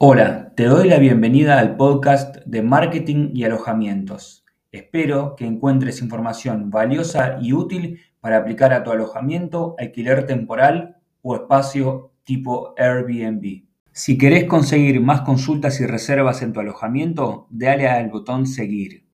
Hola, te doy la bienvenida al podcast de Marketing y Alojamientos. Espero que encuentres información valiosa y útil para aplicar a tu alojamiento, alquiler temporal o espacio tipo Airbnb. Si querés conseguir más consultas y reservas en tu alojamiento, dale al botón seguir.